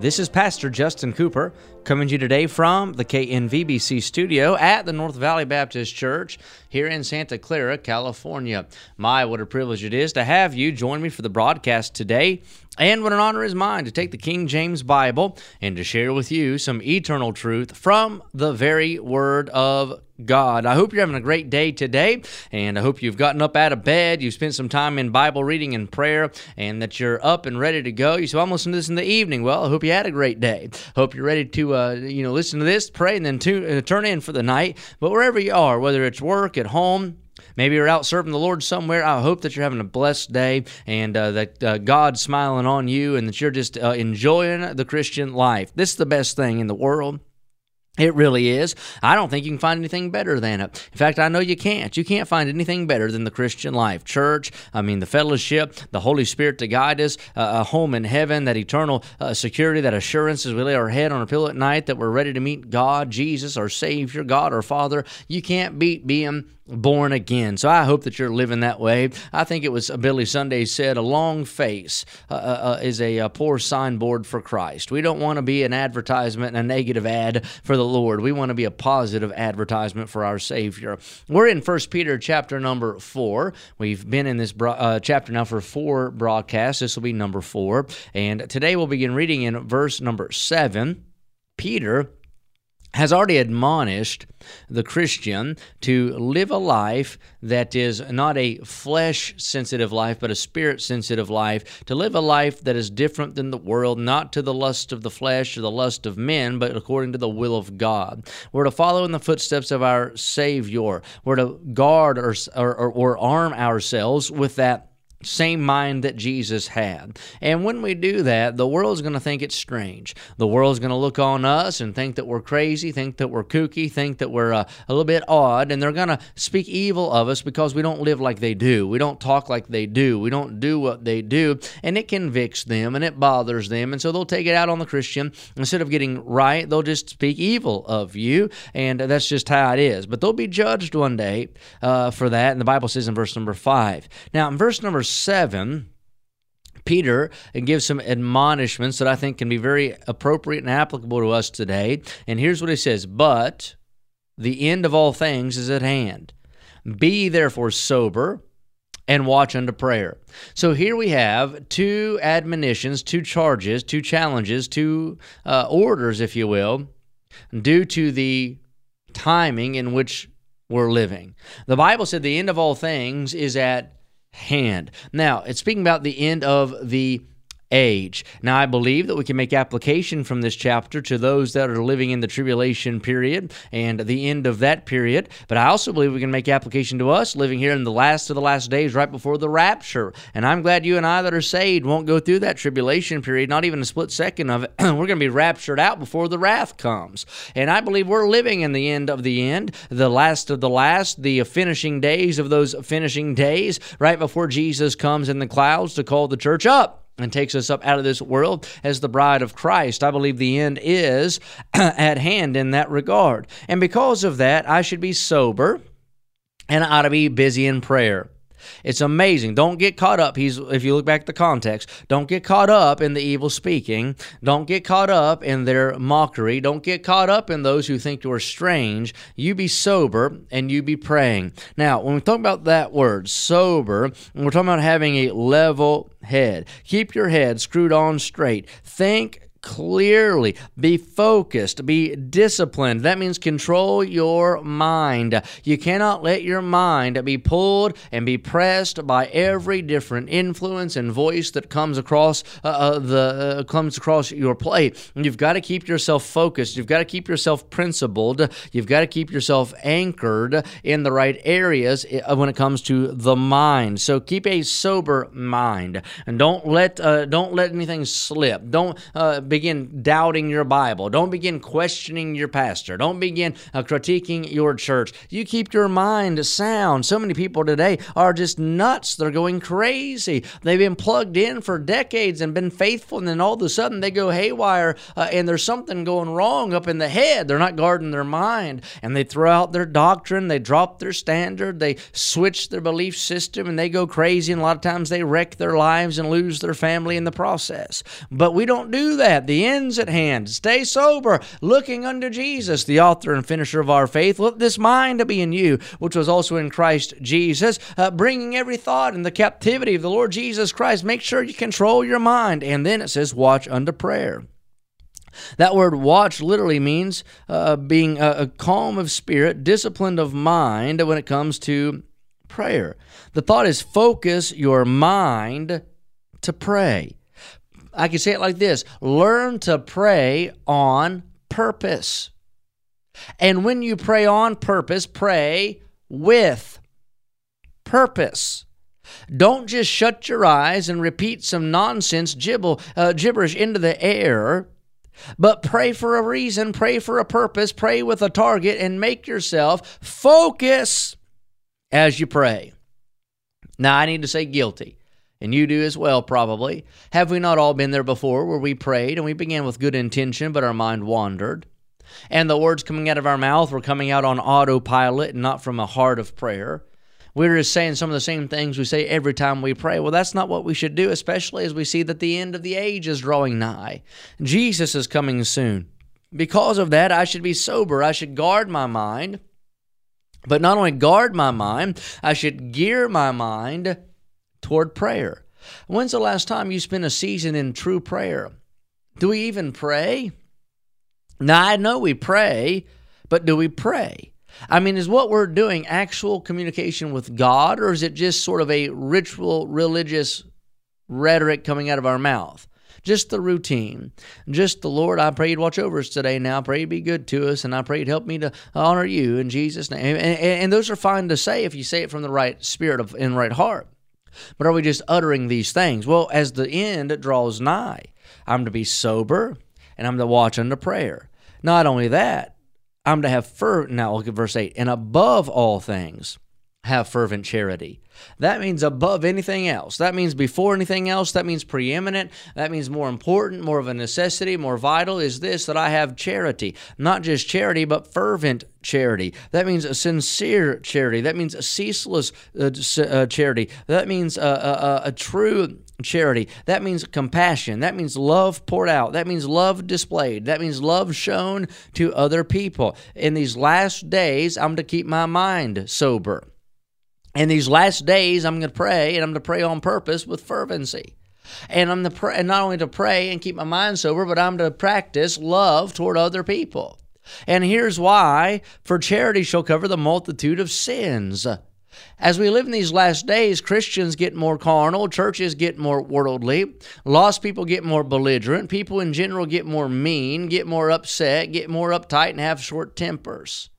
This is Pastor Justin Cooper coming to you today from the KNVBC studio at the North Valley Baptist Church here in Santa Clara, California. My, what a privilege it is to have you join me for the broadcast today. And what an honor is mine to take the King James Bible and to share with you some eternal truth from the very Word of God. I hope you're having a great day today, and I hope you've gotten up out of bed, you've spent some time in Bible reading and prayer, and that you're up and ready to go. You say, I'm listening to this in the evening. Well, I hope you had a great day. Hope you're ready to, uh, you know, listen to this, pray, and then to, uh, turn in for the night. But wherever you are, whether it's work, at home, Maybe you're out serving the Lord somewhere. I hope that you're having a blessed day and uh, that uh, God's smiling on you and that you're just uh, enjoying the Christian life. This is the best thing in the world. It really is. I don't think you can find anything better than it. In fact, I know you can't. You can't find anything better than the Christian life. Church, I mean, the fellowship, the Holy Spirit to guide us, uh, a home in heaven, that eternal uh, security, that assurance as we lay our head on a pillow at night that we're ready to meet God, Jesus, our Savior, God, our Father. You can't beat being born again. So I hope that you're living that way. I think it was Billy Sunday said, a long face uh, uh, uh is a, a, poor signboard for Christ. We don't want to be an advertisement a negative ad for the Lord. We want to be a positive advertisement for our Savior. We're in First Peter chapter number 4. We've been in this bro- uh, chapter now for four broadcasts. This will be number 4. And today we'll begin reading in verse number 7. Peter has already admonished the Christian to live a life that is not a flesh sensitive life, but a spirit sensitive life, to live a life that is different than the world, not to the lust of the flesh or the lust of men, but according to the will of God. We're to follow in the footsteps of our Savior. We're to guard or, or, or arm ourselves with that same mind that Jesus had. And when we do that, the world's going to think it's strange. The world's going to look on us and think that we're crazy, think that we're kooky, think that we're uh, a little bit odd, and they're going to speak evil of us because we don't live like they do. We don't talk like they do. We don't do what they do. And it convicts them and it bothers them. And so they'll take it out on the Christian. Instead of getting right, they'll just speak evil of you. And that's just how it is. But they'll be judged one day uh, for that. And the Bible says in verse number five. Now, in verse number 7, Peter gives some admonishments that I think can be very appropriate and applicable to us today. And here's what he says But the end of all things is at hand. Be therefore sober and watch unto prayer. So here we have two admonitions, two charges, two challenges, two uh, orders, if you will, due to the timing in which we're living. The Bible said the end of all things is at hand. Now, it's speaking about the end of the age. Now, I believe that we can make application from this chapter to those that are living in the tribulation period and the end of that period. But I also believe we can make application to us living here in the last of the last days, right before the rapture. And I'm glad you and I that are saved won't go through that tribulation period, not even a split second of it. we're going to be raptured out before the wrath comes. And I believe we're living in the end of the end, the last of the last, the finishing days of those finishing days, right before Jesus comes in the clouds to call the church up and takes us up out of this world as the bride of Christ. I believe the end is at hand in that regard. And because of that, I should be sober and I ought to be busy in prayer. It's amazing. Don't get caught up. He's if you look back at the context, don't get caught up in the evil speaking. Don't get caught up in their mockery. Don't get caught up in those who think you're strange. You be sober and you be praying. Now, when we talk about that word, sober, we're talking about having a level head. Keep your head screwed on straight. Think clearly, be focused, be disciplined. That means control your mind. You cannot let your mind be pulled and be pressed by every different influence and voice that comes across uh, uh, the uh, comes across your plate. You've got to keep yourself focused. You've got to keep yourself principled. You've got to keep yourself anchored in the right areas uh, when it comes to the mind. So keep a sober mind and don't let uh, don't let anything slip. Don't uh, begin doubting your Bible. Don't begin questioning your pastor. Don't begin uh, critiquing your church. You keep your mind sound. So many people today are just nuts. They're going crazy. They've been plugged in for decades and been faithful, and then all of a sudden they go haywire uh, and there's something going wrong up in the head. They're not guarding their mind and they throw out their doctrine. They drop their standard. They switch their belief system and they go crazy. And a lot of times they wreck their lives and lose their family in the process. But we don't do that. The end's at hand. Stay sober, looking unto Jesus, the author and finisher of our faith. Let this mind be in you, which was also in Christ Jesus, uh, bringing every thought in the captivity of the Lord Jesus Christ. Make sure you control your mind. And then it says, watch unto prayer. That word watch literally means uh, being a calm of spirit, disciplined of mind when it comes to prayer. The thought is focus your mind to pray. I can say it like this learn to pray on purpose. And when you pray on purpose, pray with purpose. Don't just shut your eyes and repeat some nonsense gibble, uh, gibberish into the air, but pray for a reason, pray for a purpose, pray with a target, and make yourself focus as you pray. Now, I need to say guilty, and you do as well, probably. Have we not all been there before where we prayed and we began with good intention, but our mind wandered? And the words coming out of our mouth were coming out on autopilot and not from a heart of prayer. We were just saying some of the same things we say every time we pray. Well, that's not what we should do, especially as we see that the end of the age is drawing nigh. Jesus is coming soon. Because of that, I should be sober. I should guard my mind but not only guard my mind, I should gear my mind toward prayer. When's the last time you spent a season in true prayer? Do we even pray? Now, I know we pray, but do we pray? I mean, is what we're doing actual communication with God, or is it just sort of a ritual, religious rhetoric coming out of our mouth? just the routine. Just the Lord, I pray you'd watch over us today now. I pray you'd be good to us, and I pray you'd help me to honor you in Jesus' name. And, and, and those are fine to say if you say it from the right spirit of in right heart. But are we just uttering these things? Well, as the end draws nigh, I'm to be sober and I'm to watch unto prayer. Not only that, I'm to have fervent. Now look at verse 8. And above all things, have fervent charity. That means above anything else. That means before anything else. That means preeminent. That means more important, more of a necessity, more vital is this that I have charity. Not just charity, but fervent charity. That means a sincere charity. That means a ceaseless uh, uh, charity. That means a, a true charity. That means compassion. That means love poured out. That means love displayed. That means love shown to other people. In these last days, I'm to keep my mind sober. In these last days, I'm going to pray, and I'm going to pray on purpose with fervency. And I'm pray, and not only to pray and keep my mind sober, but I'm to practice love toward other people. And here's why: for charity shall cover the multitude of sins. As we live in these last days, Christians get more carnal, churches get more worldly, lost people get more belligerent, people in general get more mean, get more upset, get more uptight, and have short tempers.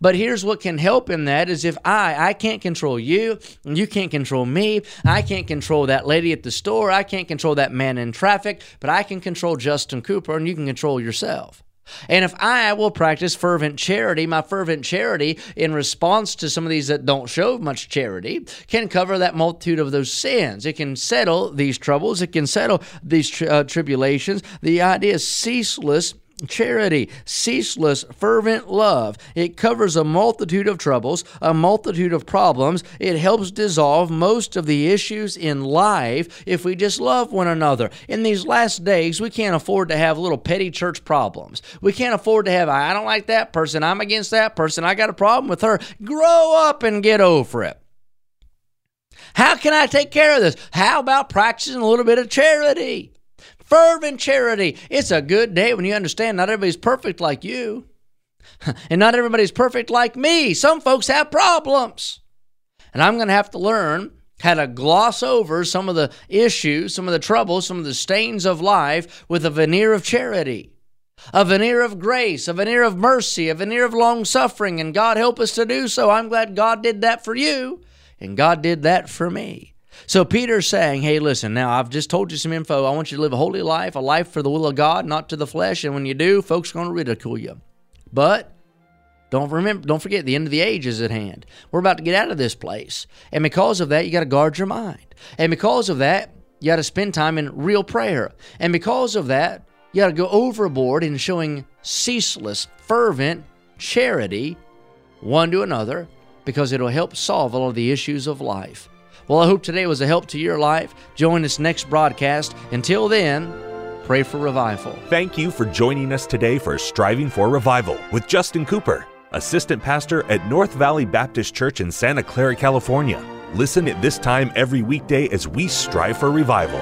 But here's what can help in that is if I I can't control you, and you can't control me, I can't control that lady at the store, I can't control that man in traffic, but I can control Justin Cooper and you can control yourself. And if I will practice fervent charity, my fervent charity in response to some of these that don't show much charity can cover that multitude of those sins. It can settle these troubles, it can settle these uh, tribulations. The idea is ceaseless charity, ceaseless, fervent love. It covers a multitude of troubles, a multitude of problems. It helps dissolve most of the issues in life if we just love one another. In these last days, we can't afford to have little petty church problems. We can't afford to have, I don't like that person, I'm against that person, I got a problem with her. Grow up and get over it. How can I take care of this? How about practicing a little bit of charity? Fervent charity. It's a good day when you understand not everybody's perfect like you. And not everybody's perfect like me. Some folks have problems. And I'm going to have to learn how to gloss over some of the issues, some of the troubles, some of the stains of life with a veneer of charity, a veneer of grace, a veneer of mercy, a veneer of long suffering. And God help us to do so. I'm glad God did that for you, and God did that for me. So Peter's saying, hey, listen, now I've just told you some info. I want you to live a holy life, a life for the will of God, not to the flesh. And when you do, folks are going to ridicule you. But don't remember, don't forget, the end of the age is at hand. We're about to get out of this place. And because of that, you got to guard your mind. And because of that, you got to spend time in real prayer. And because of that, you got to go overboard in showing ceaseless, fervent charity one to another because it'll help solve all of the issues of life. Well, I hope today was a help to your life. Join us next broadcast. Until then, pray for revival. Thank you for joining us today for Striving for Revival with Justin Cooper, Assistant Pastor at North Valley Baptist Church in Santa Clara, California. Listen at this time every weekday as we strive for revival.